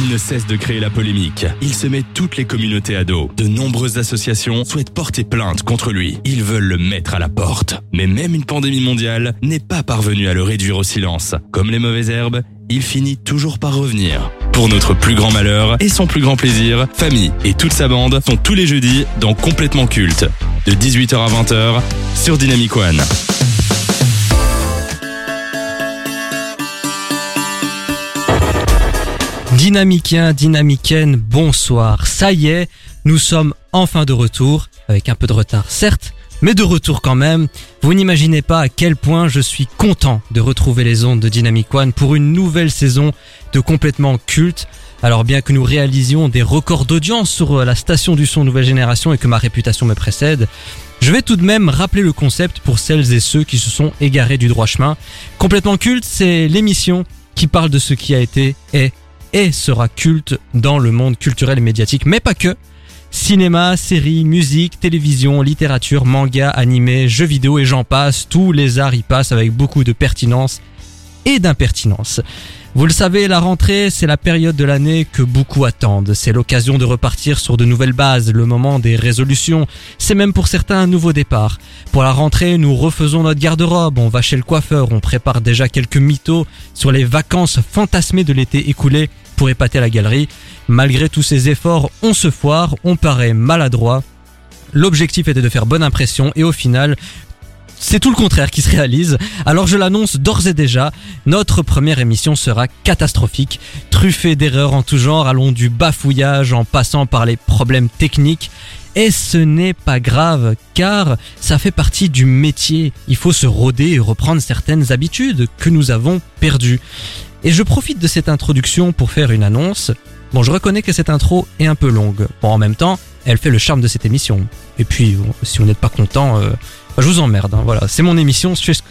Il ne cesse de créer la polémique. Il se met toutes les communautés à dos. De nombreuses associations souhaitent porter plainte contre lui. Ils veulent le mettre à la porte. Mais même une pandémie mondiale n'est pas parvenue à le réduire au silence. Comme les mauvaises herbes, il finit toujours par revenir. Pour notre plus grand malheur et son plus grand plaisir, Famille et toute sa bande sont tous les jeudis dans Complètement Culte. De 18h à 20h sur Dynamic One. Dynamicien, dynamicienne, bonsoir. Ça y est, nous sommes enfin de retour, avec un peu de retard certes, mais de retour quand même. Vous n'imaginez pas à quel point je suis content de retrouver les ondes de Dynamic One pour une nouvelle saison de complètement culte. Alors bien que nous réalisions des records d'audience sur la station du son nouvelle génération et que ma réputation me précède, je vais tout de même rappeler le concept pour celles et ceux qui se sont égarés du droit chemin. Complètement culte, c'est l'émission qui parle de ce qui a été, est et sera culte dans le monde culturel et médiatique, mais pas que. Cinéma, séries, musique, télévision, littérature, manga, animé, jeux vidéo et j'en passe, tous les arts y passent avec beaucoup de pertinence et d'impertinence. Vous le savez, la rentrée, c'est la période de l'année que beaucoup attendent. C'est l'occasion de repartir sur de nouvelles bases, le moment des résolutions. C'est même pour certains un nouveau départ. Pour la rentrée, nous refaisons notre garde-robe, on va chez le coiffeur, on prépare déjà quelques mythos sur les vacances fantasmées de l'été écoulé pour épater la galerie. Malgré tous ces efforts, on se foire, on paraît maladroit. L'objectif était de faire bonne impression et au final, c'est tout le contraire qui se réalise. Alors je l'annonce d'ores et déjà, notre première émission sera catastrophique, truffée d'erreurs en tout genre, allant du bafouillage en passant par les problèmes techniques. Et ce n'est pas grave, car ça fait partie du métier. Il faut se rôder et reprendre certaines habitudes que nous avons perdues. Et je profite de cette introduction pour faire une annonce. Bon, je reconnais que cette intro est un peu longue. Bon, en même temps, elle fait le charme de cette émission. Et puis, si vous n'êtes pas content, euh, je vous emmerde. Hein, voilà, c'est mon émission, je fais, ce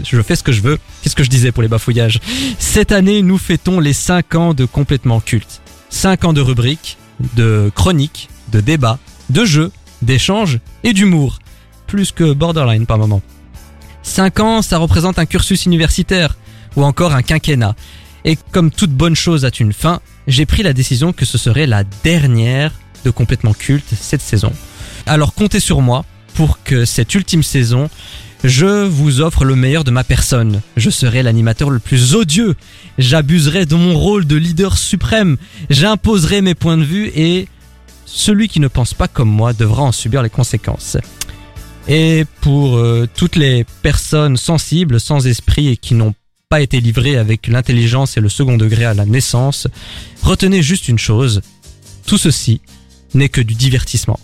que, je veux. Qu'est-ce que je disais pour les bafouillages? Cette année, nous fêtons les 5 ans de complètement culte. 5 ans de rubriques, de chroniques, de débats, de jeux, d'échanges et d'humour. Plus que borderline par moment. 5 ans, ça représente un cursus universitaire ou encore un quinquennat. Et comme toute bonne chose a une fin, j'ai pris la décision que ce serait la dernière de complètement culte cette saison. Alors comptez sur moi pour que cette ultime saison, je vous offre le meilleur de ma personne. Je serai l'animateur le plus odieux. J'abuserai de mon rôle de leader suprême. J'imposerai mes points de vue et celui qui ne pense pas comme moi devra en subir les conséquences. Et pour euh, toutes les personnes sensibles, sans esprit et qui n'ont pas été livrées avec l'intelligence et le second degré à la naissance, retenez juste une chose, tout ceci n'est que du divertissement.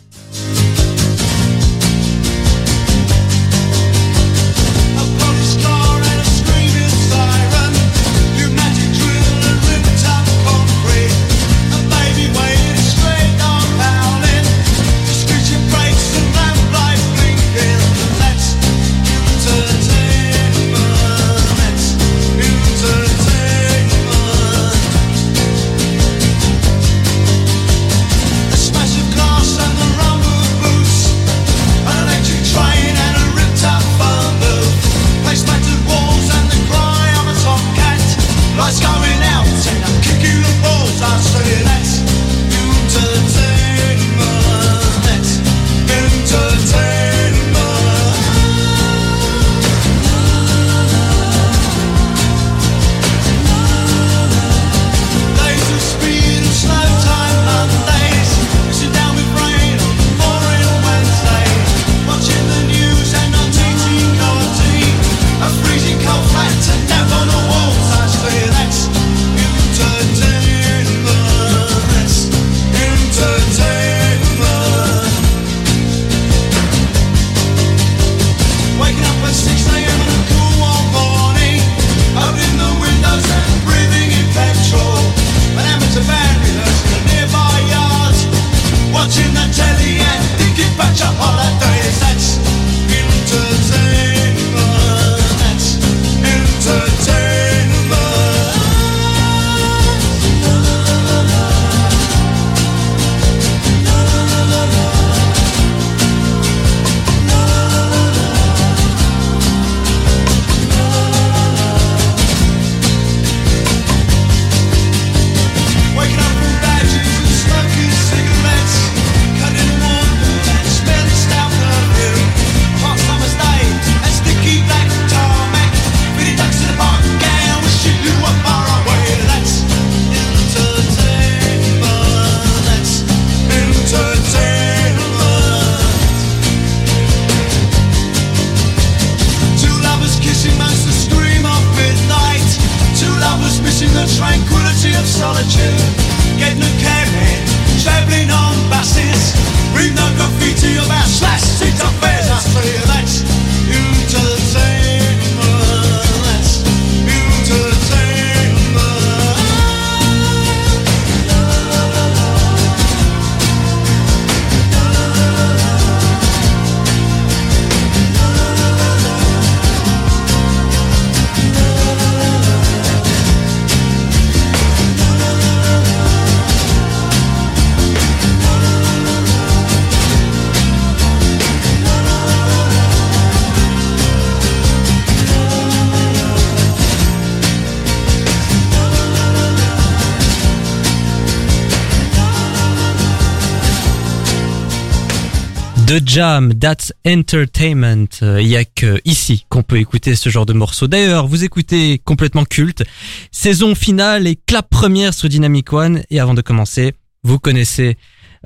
The Jam, That's Entertainment. Euh, Il y a que ici qu'on peut écouter ce genre de morceau. D'ailleurs, vous écoutez complètement culte. Saison finale et clap première sur Dynamic One. Et avant de commencer, vous connaissez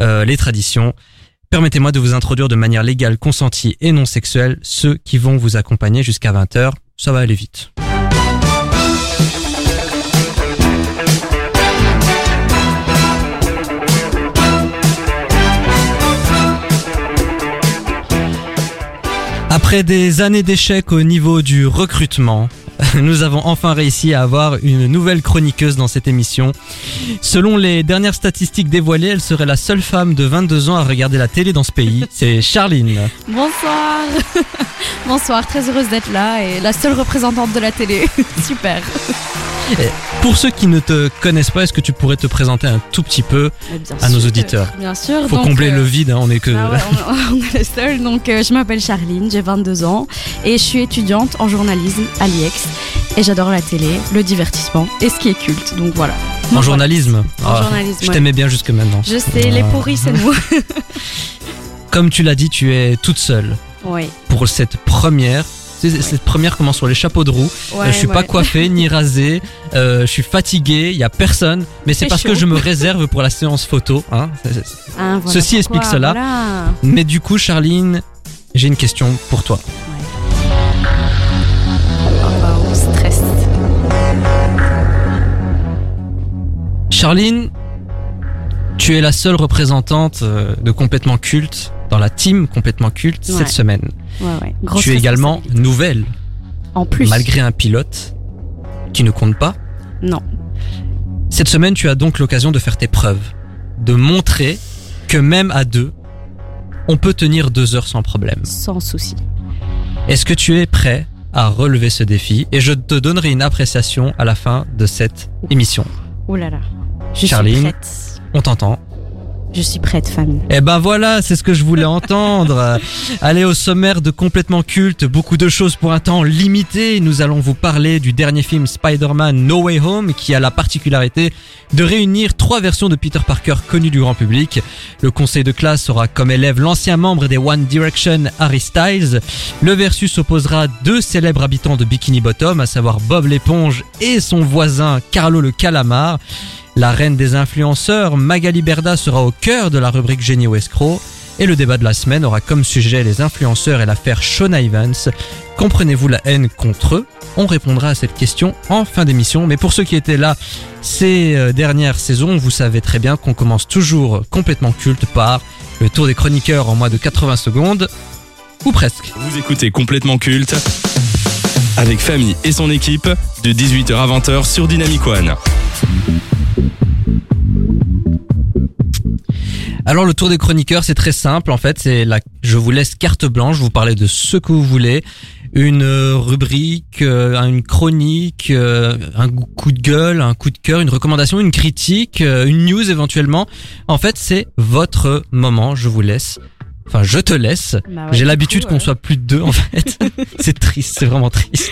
euh, les traditions. Permettez-moi de vous introduire de manière légale, consentie et non sexuelle ceux qui vont vous accompagner jusqu'à 20h. Ça va aller vite. Après des années d'échecs au niveau du recrutement, nous avons enfin réussi à avoir une nouvelle chroniqueuse dans cette émission. Selon les dernières statistiques dévoilées, elle serait la seule femme de 22 ans à regarder la télé dans ce pays. C'est Charline. Bonsoir. Bonsoir, très heureuse d'être là et la seule représentante de la télé. Super. Pour ceux qui ne te connaissent pas, est-ce que tu pourrais te présenter un tout petit peu bien À nos sûr, auditeurs? Bien sûr. Faut donc, combler euh, le vide, hein, on est que... ah ouais, on, on est les seuls. Donc, euh, je m'appelle Charline, j'ai 22 ans et je suis étudiante en journalisme à l'IEX. Et j'adore la télé, le divertissement et ce qui est culte. Donc voilà. En journalisme? En Ah, journalisme, Je ouais. t'aimais bien jusque maintenant. Je sais, les Ah. pourris, c'est nous. Comme tu l'as dit, tu es toute seule oui. pour cette première. C'est- Cette première commence sur les chapeaux de roue. Euh, Ouais, je suis pas coiffé ni rasé. euh, je suis fatigué. Il y a personne. Mais c'est parce que je me réserve pour la séance photo. Hein. Voilà Ceci explique cela. voilà. Mais du coup, Charline, j'ai une question pour toi. Oh, bah, oh, stress. Charline, tu es la seule représentante euh, de complètement culte dans la team complètement culte cette semaine. Ouais, ouais. Grosse tu es également nouvelle, En plus. malgré un pilote qui ne compte pas. Non. Cette semaine, tu as donc l'occasion de faire tes preuves, de montrer que même à deux, on peut tenir deux heures sans problème. Sans souci. Est-ce que tu es prêt à relever ce défi? Et je te donnerai une appréciation à la fin de cette émission. Oh là là. Je Charline. suis prête. On t'entend Je suis prête, famille. Eh ben voilà, c'est ce que je voulais entendre. Allez au sommaire de complètement culte, beaucoup de choses pour un temps limité. Nous allons vous parler du dernier film Spider-Man No Way Home qui a la particularité de réunir trois versions de Peter Parker connues du grand public. Le conseil de classe aura comme élève l'ancien membre des One Direction Harry Styles. Le versus opposera deux célèbres habitants de Bikini Bottom, à savoir Bob l'éponge et son voisin Carlo le calamar. La reine des influenceurs, Magali Berda, sera au cœur de la rubrique Génie ou escroc. Et le débat de la semaine aura comme sujet les influenceurs et l'affaire Shona Evans. Comprenez-vous la haine contre eux? On répondra à cette question en fin d'émission. Mais pour ceux qui étaient là ces euh, dernières saisons, vous savez très bien qu'on commence toujours complètement culte par le tour des chroniqueurs en moins de 80 secondes. Ou presque. Vous écoutez complètement culte avec Famille et son équipe de 18h à 20h sur Dynamic One. Alors le tour des chroniqueurs, c'est très simple en fait, c'est la je vous laisse carte blanche, vous parlez de ce que vous voulez, une euh, rubrique, euh, une chronique, euh, un coup de gueule, un coup de cœur, une recommandation, une critique, une news éventuellement. En fait, c'est votre moment, je vous laisse. Enfin, je te laisse. Bah ouais, J'ai l'habitude qu'on soit plus de deux en fait. c'est triste, c'est vraiment triste.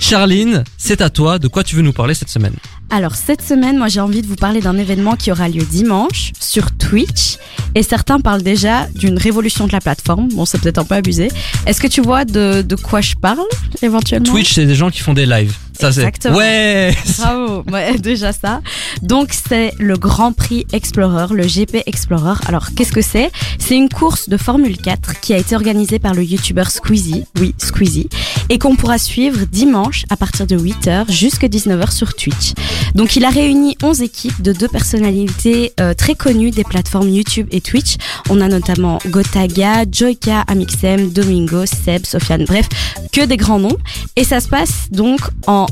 Charline, c'est à toi. De quoi tu veux nous parler cette semaine Alors, cette semaine, moi, j'ai envie de vous parler d'un événement qui aura lieu dimanche sur Twitch. Et certains parlent déjà d'une révolution de la plateforme. Bon, c'est peut-être un peu abusé. Est-ce que tu vois de, de quoi je parle, éventuellement? Twitch, c'est des gens qui font des lives. Ça c'est. Exactement. Ouais. Bravo, ouais, déjà ça. Donc c'est le Grand Prix Explorer, le GP Explorer. Alors qu'est-ce que c'est? C'est une course de Formule 4 qui a été organisée par le YouTuber Squeezie, oui Squeezie, et qu'on pourra suivre dimanche à partir de 8h jusqu'à 19h sur Twitch. Donc il a réuni 11 équipes de deux personnalités euh, très connues des plateformes YouTube et Twitch. On a notamment Gotaga, Joyka, Amixem, Domingo, Seb, Sofiane, bref, que des grands noms. Et ça se passe donc en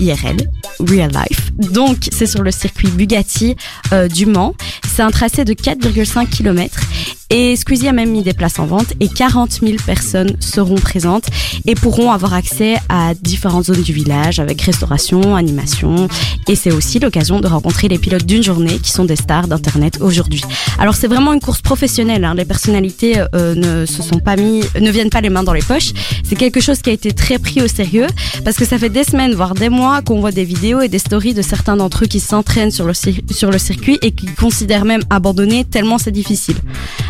IRL, real life. Donc c'est sur le circuit Bugatti euh, du Mans. C'est un tracé de 4,5 km. Et Squeezie a même mis des places en vente et 40 000 personnes seront présentes et pourront avoir accès à différentes zones du village avec restauration, animation. Et c'est aussi l'occasion de rencontrer les pilotes d'une journée qui sont des stars d'Internet aujourd'hui. Alors c'est vraiment une course professionnelle. Hein. Les personnalités euh, ne se sont pas mis, ne viennent pas les mains dans les poches. C'est quelque chose qui a été très pris au sérieux parce que ça fait des semaines, voire des mois qu'on voit des vidéos et des stories de certains d'entre eux qui s'entraînent sur le, sur le circuit et qui considèrent même abandonner tellement c'est difficile.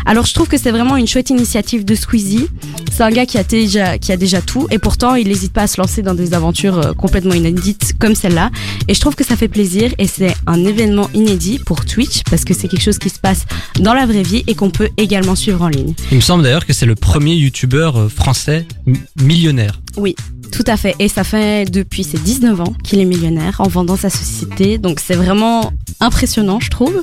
Alors je trouve que c'est vraiment une chouette initiative de Squeezie. C'est un gars qui a déjà, qui a déjà tout et pourtant il n'hésite pas à se lancer dans des aventures euh, complètement inédites comme celle-là. Et je trouve que ça fait plaisir et c'est un événement inédit pour Twitch parce que c'est quelque chose qui se passe dans la vraie vie et qu'on peut également suivre en ligne. Il me semble d'ailleurs que c'est le premier youtubeur euh, français millionnaire. Oui, tout à fait. Et ça fait depuis ses 19 ans qu'il est millionnaire en vendant sa société. Donc c'est vraiment impressionnant, je trouve.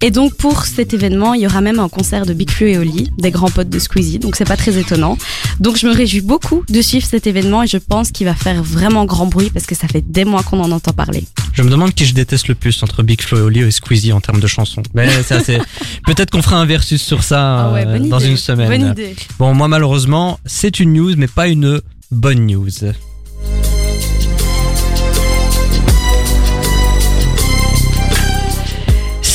Et donc pour cet événement, il y aura même un concert de Big Flo et Oli, des grands potes de Squeezie. Donc c'est pas très étonnant. Donc je me réjouis beaucoup de suivre cet événement et je pense qu'il va faire vraiment grand bruit parce que ça fait des mois qu'on en entend parler. Je me demande qui je déteste le plus entre Big Flo et Oli et Squeezie en termes de chansons. Mais c'est assez. Peut-être qu'on fera un versus sur ça euh, dans une semaine. Ah Bonne idée. Bon, moi malheureusement, c'est une news, mais pas une bonne news.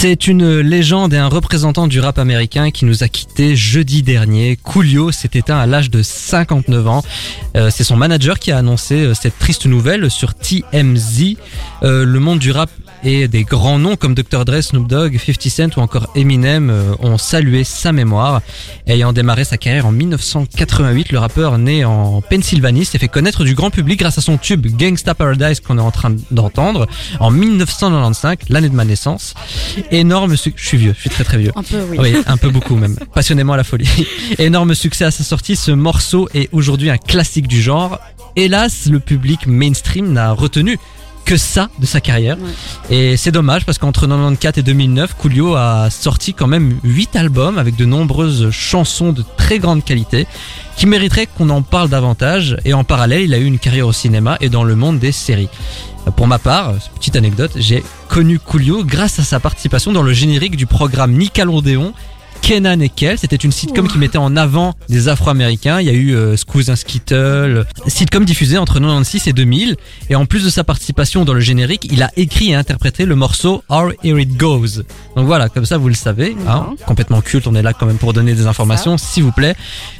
C'est une légende et un représentant du rap américain qui nous a quitté jeudi dernier. Coolio s'est éteint à l'âge de 59 ans. Euh, c'est son manager qui a annoncé euh, cette triste nouvelle sur TMZ. Euh, le monde du rap et des grands noms comme Dr. Dre, Snoop Dogg, 50 Cent ou encore Eminem euh, ont salué sa mémoire. Ayant démarré sa carrière en 1988, le rappeur né en Pennsylvanie s'est fait connaître du grand public grâce à son tube Gangsta Paradise qu'on est en train d'entendre en 1995, l'année de ma naissance. Énorme succès, je suis vieux, je suis très très vieux. Un peu, oui. Oui, un peu beaucoup même. Passionnément à la folie. Énorme succès à sa sortie, ce morceau est aujourd'hui un classique du genre. Hélas, le public mainstream n'a retenu que ça de sa carrière. Et c'est dommage parce qu'entre 94 et 2009, Coolio a sorti quand même 8 albums avec de nombreuses chansons de très grande qualité qui mériteraient qu'on en parle davantage. Et en parallèle, il a eu une carrière au cinéma et dans le monde des séries. Pour ma part, petite anecdote, j'ai connu Coolio grâce à sa participation dans le générique du programme Nickelodeon Kenan et Kel, c'était une sitcom qui mettait en avant des Afro-Américains. Il y a eu euh, Squeeze and Skittle, sitcom diffusée entre 96 et 2000. Et en plus de sa participation dans le générique, il a écrit et interprété le morceau How Here It Goes. Donc voilà, comme ça vous le savez, hein, complètement culte. On est là quand même pour donner des informations, s'il vous plaît.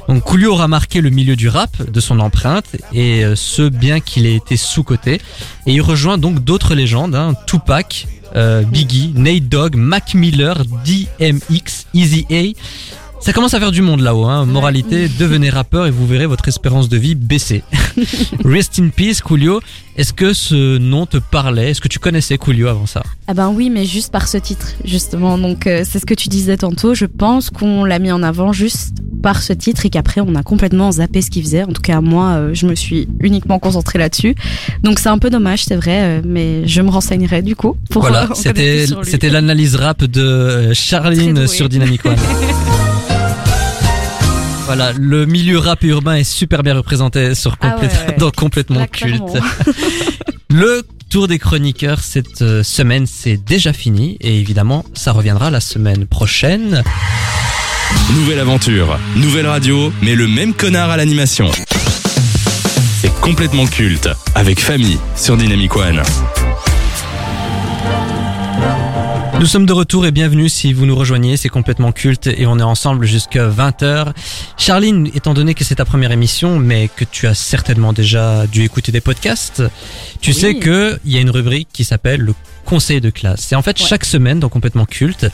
Donc Coolio aura marqué le milieu du rap de son empreinte et euh, ce bien qu'il ait été sous-coté. Et il rejoint donc d'autres légendes, hein, Tupac, Biggie, Nate Dogg, Mac Miller, DMX, Easy A. Ça commence à faire du monde là-haut. Hein. Moralité, devenez rappeur et vous verrez votre espérance de vie baisser. Rest in peace, Coolio. Est-ce que ce nom te parlait? Est-ce que tu connaissais Coolio avant ça? Ah ben oui, mais juste par ce titre, justement. Donc euh, c'est ce que tu disais tantôt. Je pense qu'on l'a mis en avant juste par ce titre et qu'après on a complètement zappé ce qu'il faisait. En tout cas, moi, euh, je me suis uniquement concentrée là-dessus. Donc c'est un peu dommage, c'est vrai, euh, mais je me renseignerai du coup. Pour, Voilà, c'était l'analyse rap de Charline sur Dynamic One. Voilà, le milieu rap urbain est super bien représenté sur Ah complète- ouais, ouais. dans complètement Là, culte. Le tour des chroniqueurs cette euh, semaine, c'est déjà fini et évidemment, ça reviendra la semaine prochaine. Nouvelle aventure, nouvelle radio, mais le même connard à l'animation. C'est complètement culte, avec famille sur Dynamic One. Nous sommes de retour et bienvenue si vous nous rejoignez, c'est complètement culte et on est ensemble jusqu'à 20h. Charline, étant donné que c'est ta première émission, mais que tu as certainement déjà dû écouter des podcasts, tu Oui. sais que il y a une rubrique qui s'appelle le conseil de classe. Et en fait, Ouais. chaque semaine dans complètement culte,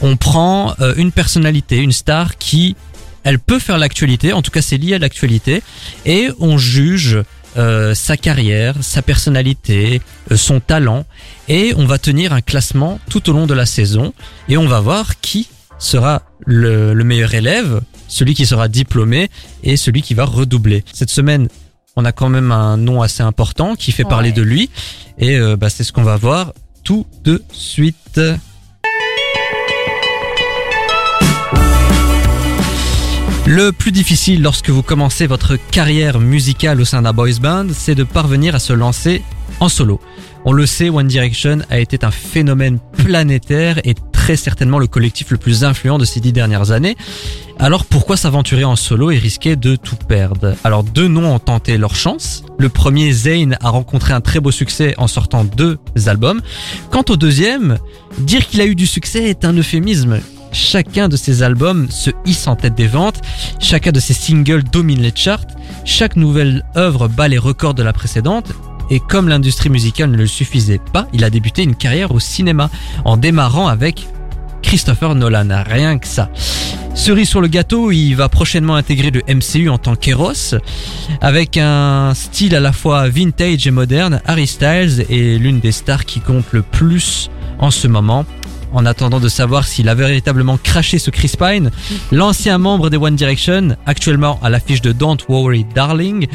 on prend euh, une personnalité, une star qui elle peut faire l'actualité, en tout cas c'est lié à l'actualité, et on juge euh, sa carrière, sa personnalité, euh, son talent, et on va tenir un classement tout au long de la saison, et on va voir qui sera le, le meilleur élève, celui qui sera diplômé, et celui qui va redoubler. Cette semaine, on a quand même un nom assez important qui fait parler de lui, et euh, bah, c'est ce qu'on va voir tout de suite. Le plus difficile lorsque vous commencez votre carrière musicale au sein d'un boys band, c'est de parvenir à se lancer en solo. On le sait, One Direction a été un phénomène planétaire et très certainement le collectif le plus influent de ces dix dernières années. Alors pourquoi s'aventurer en solo et risquer de tout perdre? Alors deux noms ont tenté leur chance. Le premier, Zayn, a rencontré un très beau succès en sortant deux albums. Quant au deuxième, dire qu'il a eu du succès est un euphémisme. Chacun de ses albums se hisse en tête des ventes, chacun de ses singles domine les charts, chaque nouvelle œuvre bat les records de la précédente, et comme l'industrie musicale ne le suffisait pas, il a débuté une carrière au cinéma en démarrant avec Christopher Nolan, rien que ça. Cerise sur le gâteau, il va prochainement intégrer le MCU en tant qu'Eros. Avec un style à la fois vintage et moderne, Harry Styles est l'une des stars qui compte le plus en ce moment. En attendant de savoir s'il a véritablement craché ce Chris Pine, l'ancien membre des One Direction, actuellement à l'affiche de Don't Worry Darling,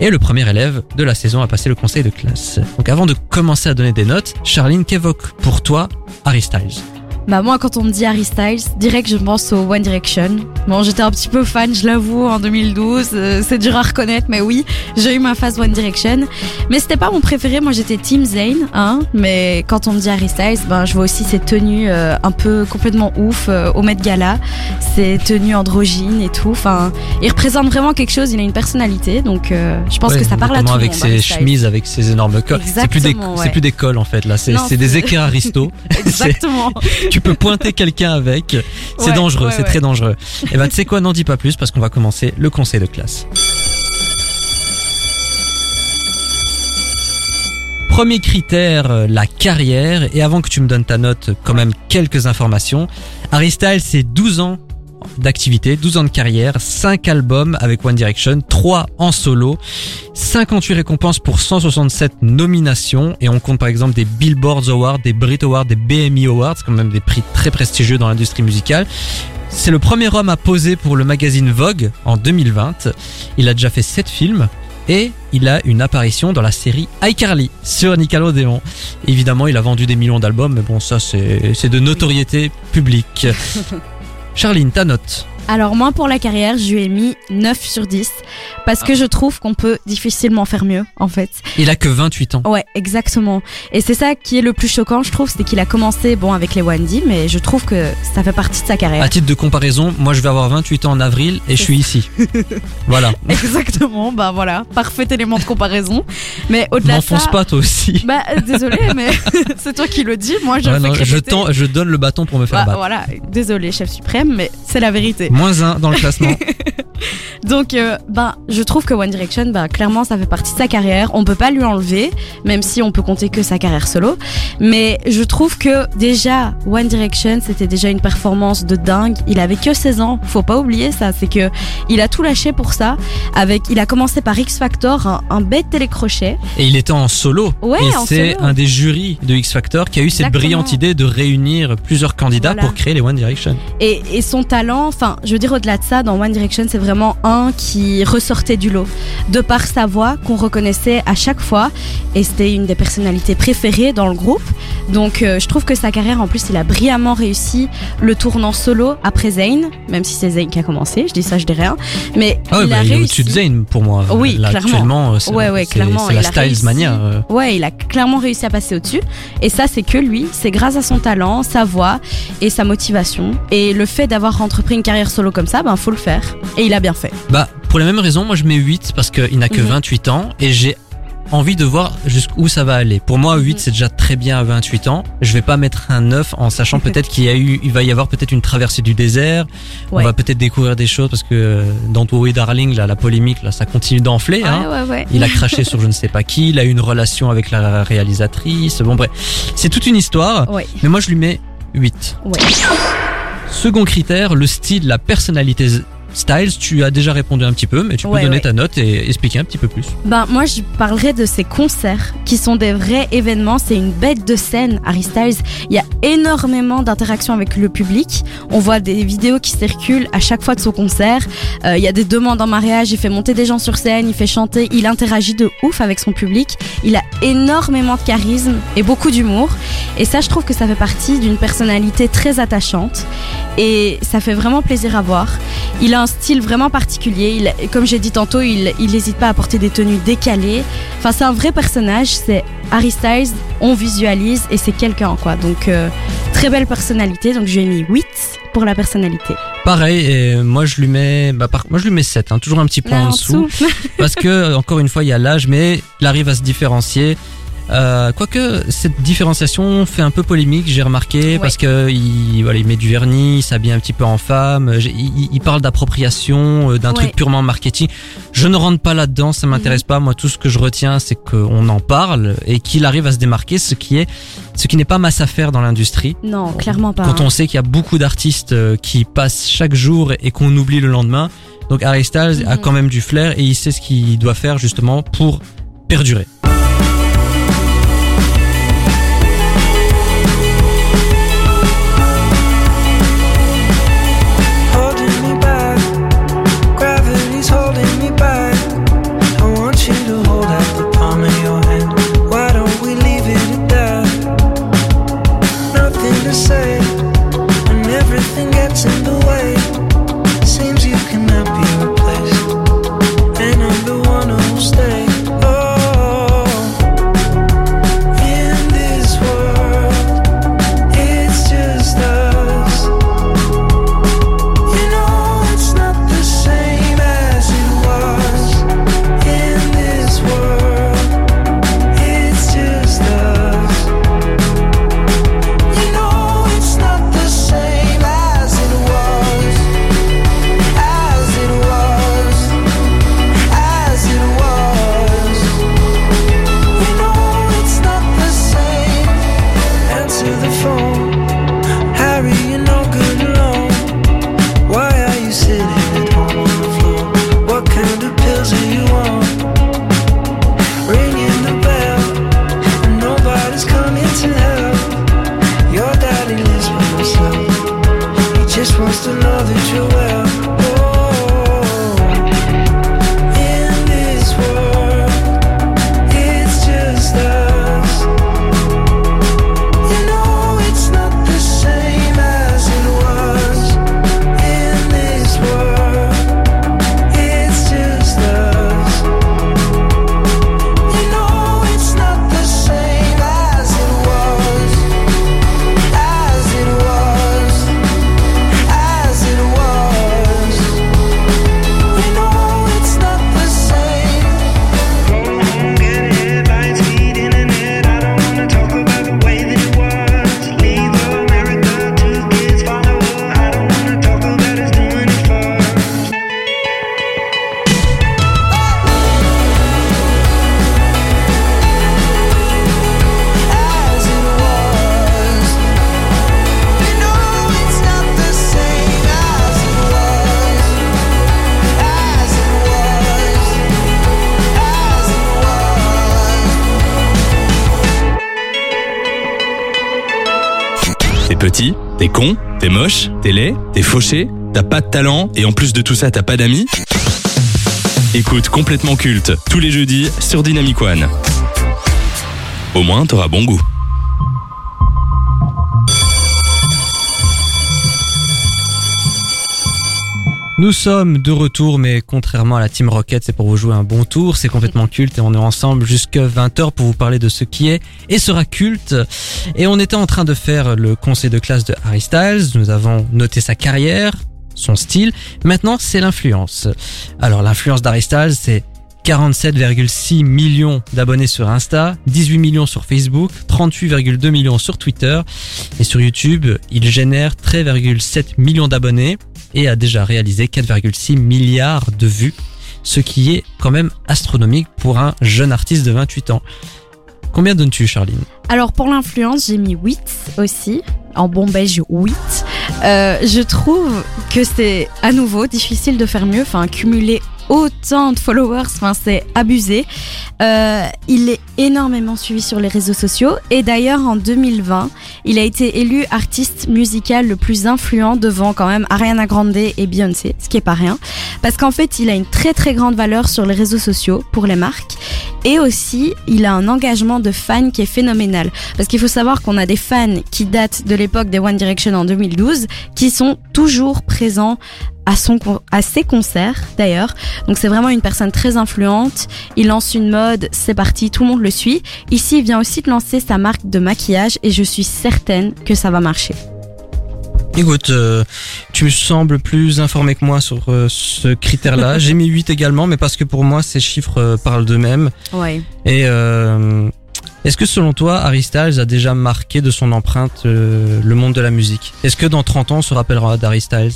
est le premier élève de la saison à passer le conseil de classe. Donc avant de commencer à donner des notes, Charline, qu'évoque pour toi Harry Styles? Bah moi quand on me dit Harry Styles, direct je pense au One Direction. Bon j'étais un petit peu fan, je l'avoue, en 2012, euh, c'est dur à reconnaître, mais oui, j'ai eu ma phase One Direction. Mais c'était pas mon préféré, moi j'étais Team Zayn, hein. Mais quand on me dit Harry Styles, ben je vois aussi ses tenues euh, un peu complètement ouf euh, au Met Gala, ses tenues androgynes et tout. Enfin, il représente vraiment quelque chose, il a une personnalité, donc euh, je pense Ouais, que ça parle à tout avec ses chemises, avec ses énormes cols. C'est plus des, c'est plus des cols en fait là, c'est des équerres aristo. Exactement. tu peux pointer quelqu'un avec. C'est Ouais, dangereux, ouais, c'est ouais. très dangereux. Et ben tu sais quoi, n'en dis pas plus parce qu'on va commencer le conseil de classe. Premier critère, euh, la carrière. Et avant que tu me donnes ta note, quand même quelques informations. Harry Styles, c'est 12 ans d'activité, 12 ans de carrière, 5 albums avec One Direction, 3 en solo, 58 récompenses pour 167 nominations et on compte par exemple des Billboard Awards, des Brit Awards, des BMI Awards, quand même des prix très prestigieux dans l'industrie musicale. C'est le premier homme à poser pour le magazine Vogue en 2020. Il a déjà fait 7 films et il a une apparition dans la série iCarly sur Nickelodeon. Évidemment, il a vendu des millions d'albums, mais bon, ça c'est de notoriété publique. Charline, ta note Alors moi pour la carrière, je lui ai mis 9 sur 10 parce que je trouve qu'on peut difficilement faire mieux en fait. Il a que 28 ans. Ouais, exactement. Et c'est ça qui est le plus choquant, je trouve, c'est qu'il a commencé bon avec les Wendy, mais je trouve que ça fait partie de sa carrière. À titre de comparaison, moi je vais avoir 28 ans en avril et je suis ici. voilà. Exactement, bah voilà, parfait élément de comparaison. Mais au-delà de ça, M'enfonce pas toi aussi. bah désolé, mais c'est toi qui le dis, moi je Ouais, le non, je, tends- je donne le bâton pour me faire Bah, battre. voilà, désolé chef suprême, mais c'est la vérité. Moins 1 dans le classement. Donc, euh, ben, je trouve que One Direction, ben, clairement, ça fait partie de sa carrière. On peut pas lui enlever, même si on peut compter que sa carrière solo. Mais je trouve que déjà, One Direction, c'était déjà une performance de dingue. Il avait que 16 ans. Faut pas oublier ça. C'est que il a tout lâché pour ça. Avec, il a commencé par X Factor, un, un bête télécrochet. Et il était en solo. Ouais, et c'est un des jurys de X Factor qui a eu cette brillante idée de réunir plusieurs candidats Voilà. pour créer les One Direction. Et, et son talent, enfin, je veux dire, au-delà de ça, dans One Direction, c'est vraiment un qui ressortait du lot. De par sa voix, qu'on reconnaissait à chaque fois. Et c'était une des personnalités préférées dans le groupe. Donc, euh, je trouve que sa carrière, en plus, il a brillamment réussi le tournant solo après Zayn. Même si c'est Zayn qui a commencé, je dis ça, je dis rien. Mais Ah ouais, il bah, a il réussi. au-dessus de Zayn pour moi. Oui, Là, clairement. Euh, c'est Ouais, ouais, clairement, la Styles réussi. mania. euh. Ouais, il a clairement réussi à passer au-dessus. Et ça, c'est que lui. C'est grâce à son talent, sa voix et sa motivation. Et le fait d'avoir entrepris une carrière solo comme ça, ben, faut le faire. Et il a bien fait. Bah, pour la même raison, moi je mets 8 parce qu'il n'a que Mhm. 28 ans et j'ai envie de voir jusqu'où ça va aller. Pour moi, 8 Mhm. c'est déjà très bien à 28 ans. Je vais pas mettre un 9 en sachant peut-être qu'il y a eu, il va y avoir peut-être une traversée du désert. On va peut-être découvrir des choses parce que euh, dans Worry Darling, là, la polémique, là, ça continue d'enfler. hein. Ouais, ouais, ouais. Il a craché sur je ne sais pas qui, il a eu une relation avec la réalisatrice. Bon bref, c'est toute une histoire. Mais moi je lui mets 8. ouais. Second critère, le style, la personnalité. Styles, tu as déjà répondu un petit peu, mais tu peux Ouais, donner ouais. ta note et expliquer un petit peu plus. Ben, moi, je parlerai de ces concerts qui sont des vrais événements. C'est une bête de scène, Harry Styles. Il y a énormément d'interactions avec le public. On voit des vidéos qui circulent à chaque fois de son concert. Euh, il y a des demandes en mariage. Il fait monter des gens sur scène, il fait chanter. Il interagit de ouf avec son public. Il a énormément de charisme et beaucoup d'humour. Et ça, je trouve que ça fait partie d'une personnalité très attachante. Et ça fait vraiment plaisir à voir. Il a un style vraiment particulier. Il, comme j'ai dit tantôt, il n'hésite pas à porter des tenues décalées. Enfin, c'est un vrai personnage. C'est Harry Styles. On visualise et c'est quelqu'un quoi. Donc euh, très belle personnalité. Donc je lui ai mis 8 pour la personnalité. Pareil, et moi je lui mets, bah, par- moi je lui mets 7, hein, toujours un petit point Là, en dessous. parce que encore une fois il y a l'âge mais il arrive à se différencier euh, quoique cette différenciation fait un peu polémique j'ai remarqué Ouais. parce que il, voilà, il met du vernis il s'habille un petit peu en femme il, il parle d'appropriation euh, d'un Ouais. truc purement marketing je ne rentre pas là-dedans ça m'intéresse Mhm. pas moi tout ce que je retiens c'est qu'on en parle et qu'il arrive à se démarquer ce qui est ce qui n'est pas masse à faire dans l'industrie non, clairement pas. quand hein. on sait qu'il y a beaucoup d'artistes euh, qui passent chaque jour et qu'on oublie le lendemain. Donc Harry Styles a Mhm. quand même du flair et il sait ce qu'il doit faire justement pour perdurer. T'es con, t'es moche, t'es laid, t'es fauché, t'as pas de talent et en plus de tout ça t'as pas d'amis Écoute complètement culte tous les jeudis sur Dynamic One. Au moins t'auras bon goût. Nous sommes de retour, mais contrairement à la Team Rocket, c'est pour vous jouer un bon tour, c'est complètement culte et on est ensemble jusqu'à 20h pour vous parler de ce qui est et sera culte. Et on était en train de faire le conseil de classe de Harry Styles, nous avons noté sa carrière, son style, maintenant c'est l'influence. Alors l'influence d'Harry Styles, c'est 47,6 millions d'abonnés sur Insta, 18 millions sur Facebook, 38,2 millions sur Twitter. Et sur YouTube, il génère 13,7 millions d'abonnés et a déjà réalisé 4,6 milliards de vues, ce qui est quand même astronomique pour un jeune artiste de 28 ans. Combien donnes-tu, Charline? Alors pour l'influence, j'ai mis 8 aussi. En bon belge, 8. Euh, je trouve que c'est à nouveau difficile de faire mieux, enfin cumuler autant de followers, enfin c'est abusé. Euh, il est énormément suivi sur les réseaux sociaux. Et d'ailleurs en 2020, il a été élu artiste musical le plus influent devant quand même Ariana Grande et Beyoncé, ce qui est pas rien, parce qu'en fait il a une très très grande valeur sur les réseaux sociaux pour les marques. Et aussi il a un engagement de fans qui est phénoménal, parce qu'il faut savoir qu'on a des fans qui datent de l'époque des One Direction en 2012 qui sont toujours présents à, son, à ses concerts d'ailleurs. Donc c'est vraiment une personne très influente. Il lance une mode, c'est parti, tout le monde le suit. Ici, il vient aussi de lancer sa marque de maquillage et je suis certaine que ça va marcher. Écoute, euh, tu me sembles plus informé que moi sur euh, ce critère-là. J'ai mis 8 également, mais parce que pour moi, ces chiffres euh, parlent d'eux-mêmes. Ouais. Et est-ce que selon toi, Harry Styles a déjà marqué de son empreinte le monde de la musique? Est-ce que dans 30 ans, on se rappellera d'Harry Styles?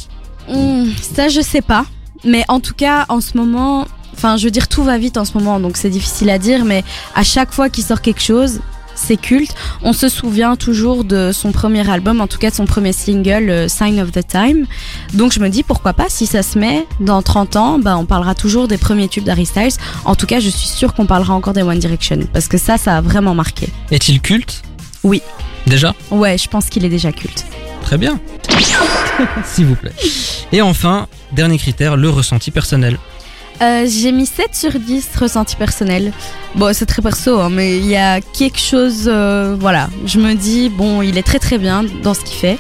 Hmm, ça, je sais pas. Mais en tout cas, en ce moment, enfin, je veux dire, tout va vite en ce moment, donc c'est difficile à dire, mais à chaque fois qu'il sort quelque chose, c'est culte. On se souvient toujours de son premier album, en tout cas de son premier single, euh, Sign of the Time. Donc je me dis, pourquoi pas, si ça se met, dans 30 ans, bah, on parlera toujours des premiers tubes d'Harry Styles. En tout cas, je suis sûre qu'on parlera encore des One Direction, parce que ça, ça a vraiment marqué. Est-il culte? Oui. Déjà? Ouais, je pense qu'il est déjà culte. Très bien. S'il vous plaît. Et enfin, dernier critère, le ressenti personnel. Euh, j'ai mis 7 sur 10 ressenti personnel. Bon, c'est très perso, hein, mais il y a quelque chose, euh, voilà. Je me dis, bon, il est très très bien dans ce qu'il fait.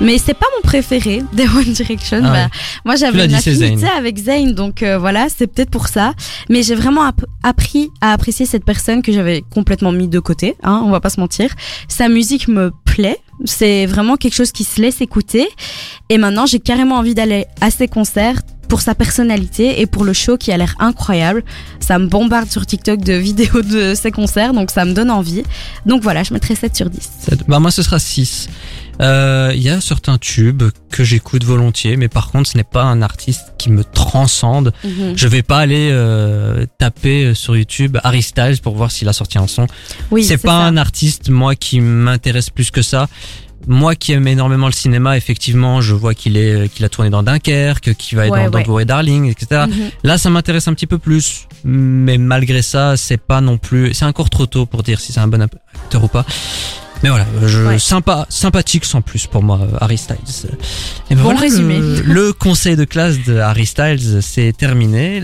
Mais c'est pas mon préféré des One Direction. Ah Bah. Moi, j'avais une affinité Zayn. avec Zayn, donc euh, voilà, c'est peut-être pour ça. Mais j'ai vraiment app- appris à apprécier cette personne que j'avais complètement mis de côté, hein, on va pas se mentir. Sa musique me plaît. C'est vraiment quelque chose qui se laisse écouter. Et maintenant, j'ai carrément envie d'aller à ses concerts pour sa personnalité et pour le show qui a l'air incroyable. Ça me bombarde sur TikTok de vidéos de ses concerts, donc ça me donne envie. Donc voilà, je mettrai 7 sur 10. Sept. Bah moi ce sera 6. Euh, Il y a certains tubes que j'écoute volontiers, mais par contre ce n'est pas un artiste qui me transcende. Je vais pas aller euh, taper sur YouTube Harry Styles pour voir s'il a sorti un son. Oui, c'est pas ça. un artiste moi qui m'intéresse plus que ça. Moi qui aime énormément le cinéma, effectivement, je vois qu'il est qu'il a tourné dans Dunkerque, qu'il va être Ouais, dans ouais. Darling, etc. Mhm. Là, ça m'intéresse un petit peu plus, mais malgré ça, c'est pas non plus, c'est encore trop tôt pour dire si c'est un bon acteur ou pas. Mais voilà, je Ouais. sympa, sympathique sans plus pour moi, euh, Harry Styles. Et ben Bon voilà, résumé. Le, le conseil de classe de Harry Styles, c'est terminé.